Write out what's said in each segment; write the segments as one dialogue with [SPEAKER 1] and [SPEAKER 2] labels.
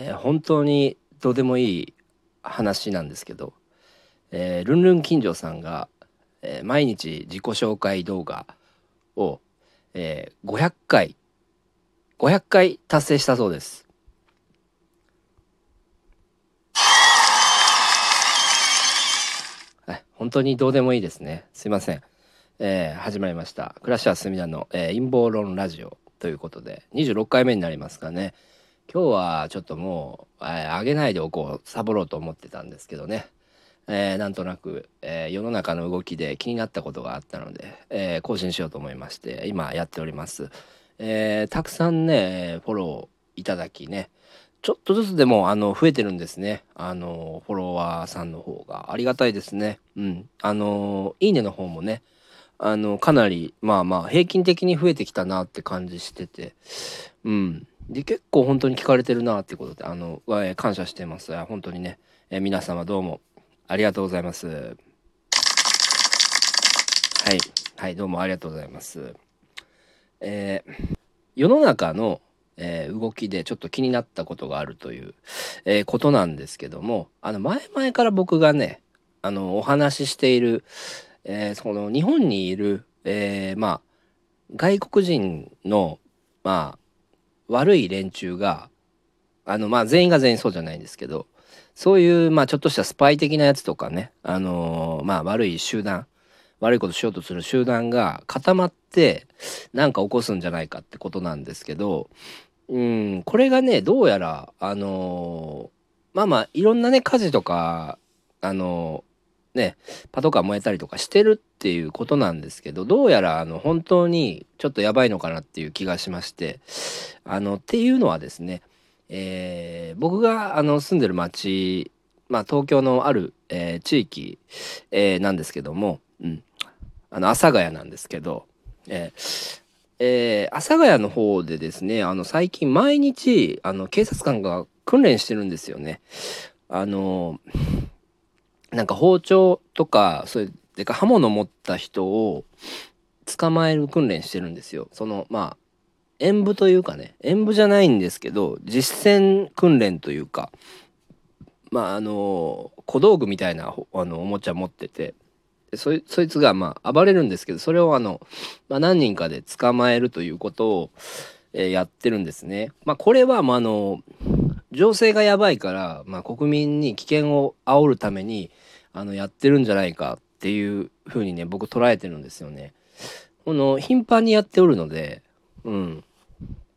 [SPEAKER 1] えー、本当にどうでもいい話なんですけど、えー、ルンルン金城さんが、えー、毎日自己紹介動画を、えー、500回500回達成したそうです。本当にどうでもいいですね。すいません。えー、始まりました。暮らしは隅田の、えー、陰謀論ラジオということで、26回目になりますかね。今日はちょっともう、えー、上げないでおこう、サボろうと思ってたんですけどね。えー、なんとなく、えー、世の中の動きで気になったことがあったので、え、更新しようと思いまして、今やっております。え、たくさんね、フォローいただきね、ちょっとずつでも、あの、増えてるんですね。あの、フォロワーさんの方が。ありがたいですね。うん。あの、いいねの方もね、あの、かなり、まあまあ、平均的に増えてきたなって感じしてて、うん。で、結構本当に聞かれてるなっていうことで、あの、え感謝してます。本当にね、え皆様どうもありがとうございます。はい。はい、どうもありがとうございます。えー、世の中の、えー、動きでちょっと気になったことがあるという、えー、ことなんですけどもあの前々から僕がねあのお話ししている、えー、その日本にいる、えー、まあ外国人のまあ悪い連中があのまあ全員が全員そうじゃないんですけどそういうまあちょっとしたスパイ的なやつとかねあのー、まあ悪い集団悪いことしようとする集団が固まってなんか起こすんじゃないかってことなんですけどうんこれがねどうやらあのー、まあまあいろんなね火事とかあのー、ねパトカー燃えたりとかしてるっていうことなんですけどどうやらあの本当にちょっとやばいのかなっていう気がしましてあのっていうのはですね、えー、僕があの住んでる町まあ東京のある、えー、地域、えー、なんですけども、うん、あの阿佐ヶ谷なんですけど、えーえー、阿佐ヶ谷の方でですねあの最近毎日あの警察官が訓練してるんですよね。あのなんか包丁とかそういうでか刃物持った人を捕まえる訓練してるんですよ。そのまあ演舞というかね演舞じゃないんですけど実践訓練というかまああの小道具みたいなあのおもちゃ持っててそいつがまあ暴れるんですけどそれをあの、まあ、何人かで捕まえるということを、えー、やってるんですね。まあ、これはまあの情勢がやばいから、まあ、国民に危険を煽るためにあのやってるんじゃないかっていうふうにね僕捉えてるんですよね。この頻繁にやっておるので、うん、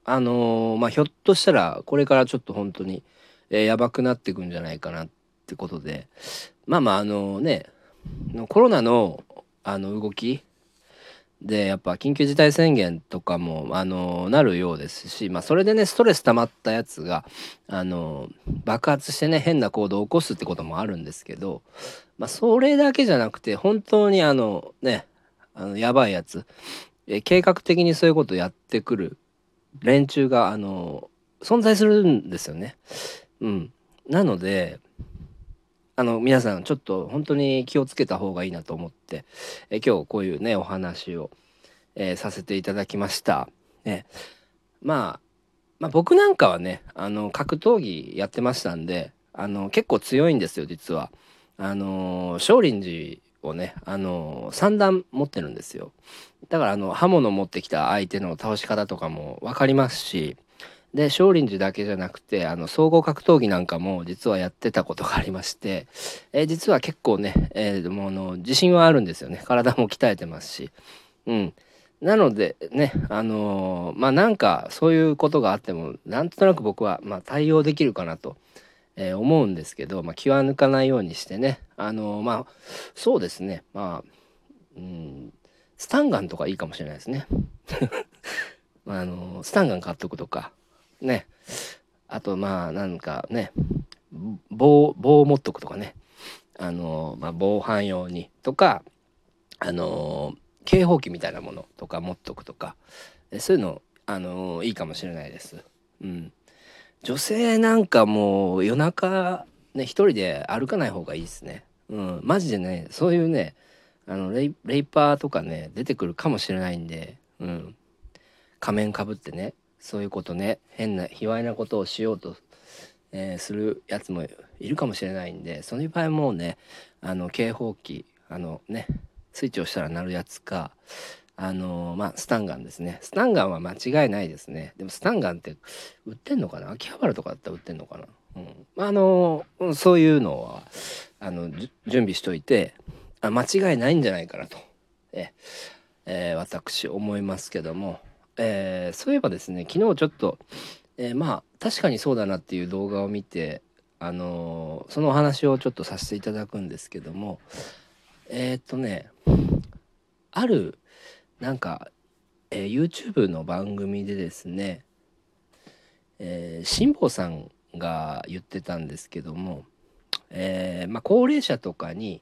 [SPEAKER 1] あのー、まあひょっとしたらこれからちょっと本当に、えー、やばくなっていくんじゃないかなってことでまあまああのねコロナのあの動きでやっぱ緊急事態宣言とかもあのなるようですし、まあ、それでねストレス溜まったやつがあの爆発してね変な行動を起こすってこともあるんですけど、まあ、それだけじゃなくて本当にあのねあのやばいやつえ計画的にそういうことやってくる連中があの存在するんですよね。うん、なのであの皆さんちょっと本当に気をつけた方がいいなと思ってえ今日こういうねお話を、えー、させていただきました。ね、まあ、まあ、僕なんかはねあの格闘技やってましたんであの結構強いんですよ実は。あの少林寺をねあの三段持ってるんですよ。だからあの刃物持ってきた相手の倒し方とかも分かりますしで少林寺だけじゃなくてあの総合格闘技なんかも実はやってたことがありまして、えー、実は結構ね、えー、もうの自信はあるんですよね体も鍛えてますし。うんなのでねあのー、まあなんかそういうことがあってもなんとなく僕はまあ対応できるかなと、えー、思うんですけど、まあ、気は抜かないようにしてねあの、まあそうですねまあ、うん、スタンガンとかいいかもしれないですね。あのスタンガン買っとくとかね。あとまあなんかね棒棒を持っとくとかね。あのまあ、防犯用にとかあの警報器みたいなものとか持っとくとか。そういうのあのいいかもしれないです。うん、女性なんかもう夜中ね一人で歩かない方がいいですね。うん、マジでねそういうねあのレイレイパーとかね出てくるかもしれないんで、うん、仮面かぶってね。そういうことね。変な卑猥なことをしようと、えー、するやつもいるかもしれないんでその場合もうねあの警報器あのねスイッチをしたら鳴るやつかあのまあスタンガンですね。スタンガンは間違いないですね。でもスタンガンって売ってんのかな？秋葉原とかだったら売ってんのかな？うん。まあのそういうのはあの準備しといてあ間違いないんじゃないかなと。え、えー、私思いますけども、えー、そういえばですね昨日ちょっと、えー、まあ確かにそうだなっていう動画を見てあのそのお話をちょっとさせていただくんですけどもえっとねあるなんか、えー、YouTube の番組でですね、えー、辛坊さんが言ってたんですけども、えー、まあ、高齢者とかに、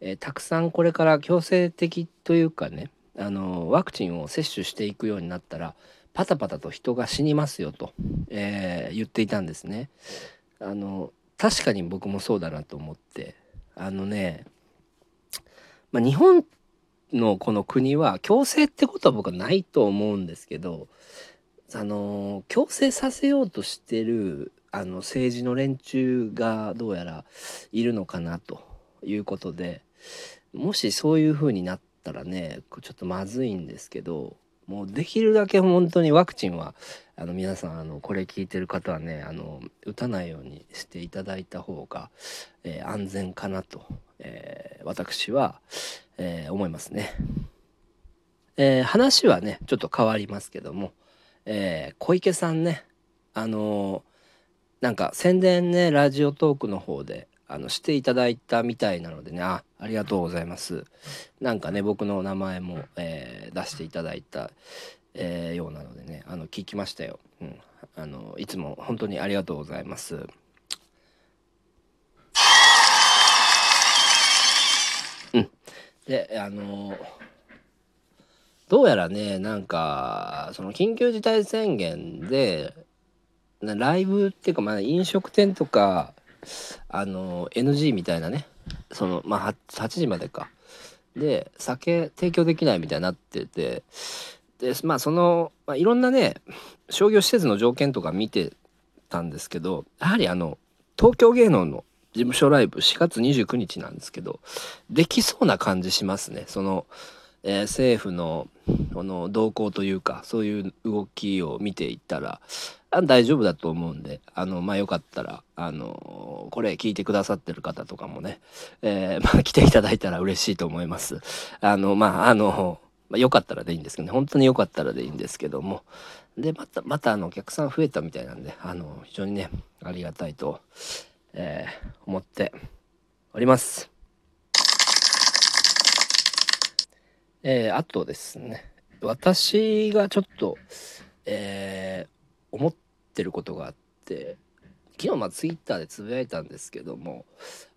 [SPEAKER 1] えー、たくさんこれから強制的というかねあのワクチンを接種していくようになったらパタパタと人が死にますよと、え言っていたんですね。あの確かに僕もそうだなと思ってあのね、まあ、日本のこの国は強制ってことは僕はないと思うんですけどあの強制させようとしてるあの政治の連中がどうやらいるのかなということでもしそういう風になったらねちょっとまずいんですけどもうできるだけ本当にワクチンはあの皆さんあのこれ聞いてる方はねあの打たないようにしていただいた方が、えー、安全かなと、えー、私は、えー、思いますね。え話はねちょっと変わりますけども、え小池さんねあのなんか宣伝ねラジオトークの方であのしていただいたみたいなのでね。あありがとうございます。なんかね僕の名前も、えー、出していただいた、えー、ようなのでね。あの聞きましたよ、うん、あのいつも本当にありがとうございます。うん。であのどうやらねなんかその緊急事態宣言でライブっていうかまあ飲食店とかあの NG みたいなね。そのまあ 8, 8時までか。で酒提供できないみたいになってて。でまあその、まあ、いろんなね商業施設の条件とか見てたんですけどやはりあの東京芸能の事務所ライブ4月29日なんですけどできそうな感じしますね。その、えー、政府のこの動向というかそういう動きを見ていったら大丈夫だと思うんで、あの、まあ、よかったら、あの、これ聞いてくださってる方とかもね、えー、まあ、来ていただいたら嬉しいと思います。あの、まあ、あの、まあ、よかったらでいいんですけどね、本当によかったらでいいんですけども、で、また、また、あの、お客さん増えたみたいなんで、あの、非常にね、ありがたいと、えー、思っております。えー、あとですね、私がちょっと、えー、思ってることがあって昨日まあツイッターでつぶやいたんですけども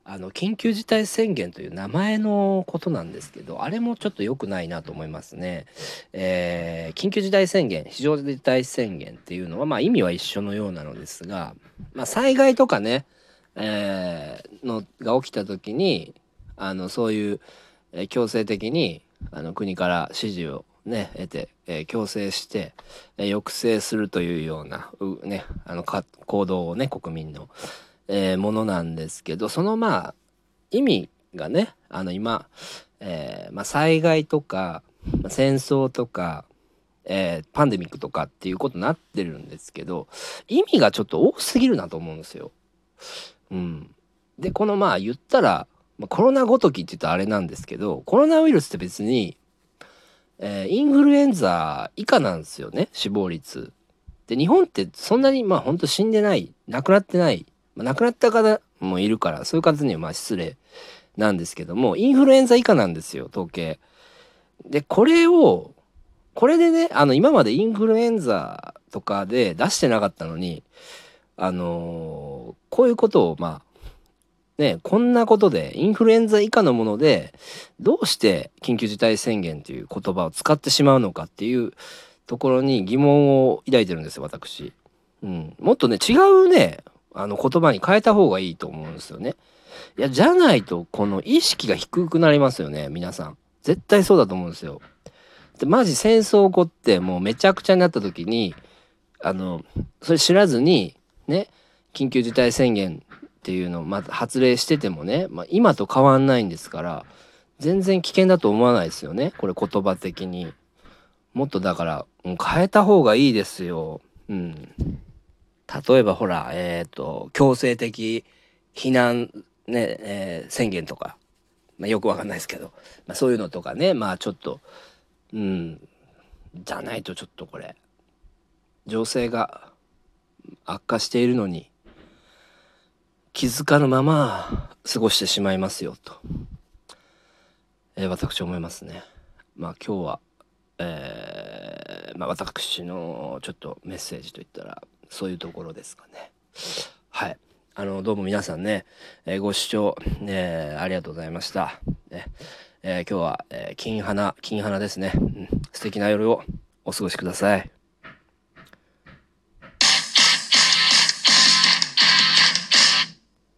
[SPEAKER 1] あの緊急事態宣言という名前のことなんですけどあれもちょっと良くないなと思いますね。えー、緊急事態宣言非常事態宣言っていうのはまあ意味は一緒のようなのですが、まあ、災害とかね、えー、のが起きた時にあのそういう、強制的にあの国から指示をね、得て、えー、強制して、えー、抑制するというような、うね、あのか行動をね、国民の、えー、ものなんですけど、そのまあ、意味がね、あの今、えまあ、災害とか、戦争とか、えパンデミックとかっていうことになってるんですけど、意味がちょっと多すぎるなと思うんですよ。うん。で、このまあ言ったら、まあ、コロナごときって言うとあれなんですけど、コロナウイルスって別にえー、インフルエンザ以下なんですよね死亡率。で日本ってそんなにまあほんと死んでない亡くなってない、まあ、亡くなった方もいるからそういう方にはまあ失礼なんですけどもインフルエンザ以下なんですよ統計。でこれをこれでねあの今までインフルエンザとかで出してなかったのにあのー、こういうことをまあね、こんなことで、インフルエンザ以下のもので、どうして緊急事態宣言という言葉を使ってしまうのかっていうところに疑問を抱いてるんですよ、私。うん。もっとね、違うね、あの言葉に変えた方がいいと思うんですよね。いや、じゃないと、この意識が低くなりますよね、皆さん。絶対そうだと思うんですよ。で、マジ戦争起こってもうめちゃくちゃになった時に、あの、それ知らずに、ね、緊急事態宣言っていうのをまず発令しててもね、まあ、今と変わんないんですから全然危険だと思わないですよね。これ言葉的に。もっとだから変えた方がいいですよ。うん。例えばほらえっ、ー、と強制的避難ね、えー、宣言とか、まあ、よくわかんないですけど、まあ、そういうのとかね。まあちょっとうん。じゃないとちょっとこれ。情勢が悪化しているのに気づかぬまま過ごしてしまいますよと、えー、私思いますね。まあ今日は、えー、まあ、私のちょっとメッセージといったらそういうところですかね。はい。あのどうも皆さんね、えー、ご視聴、えありがとうございました。ねえ今日は、え金花金花ですね、うん。素敵な夜をお過ごしください。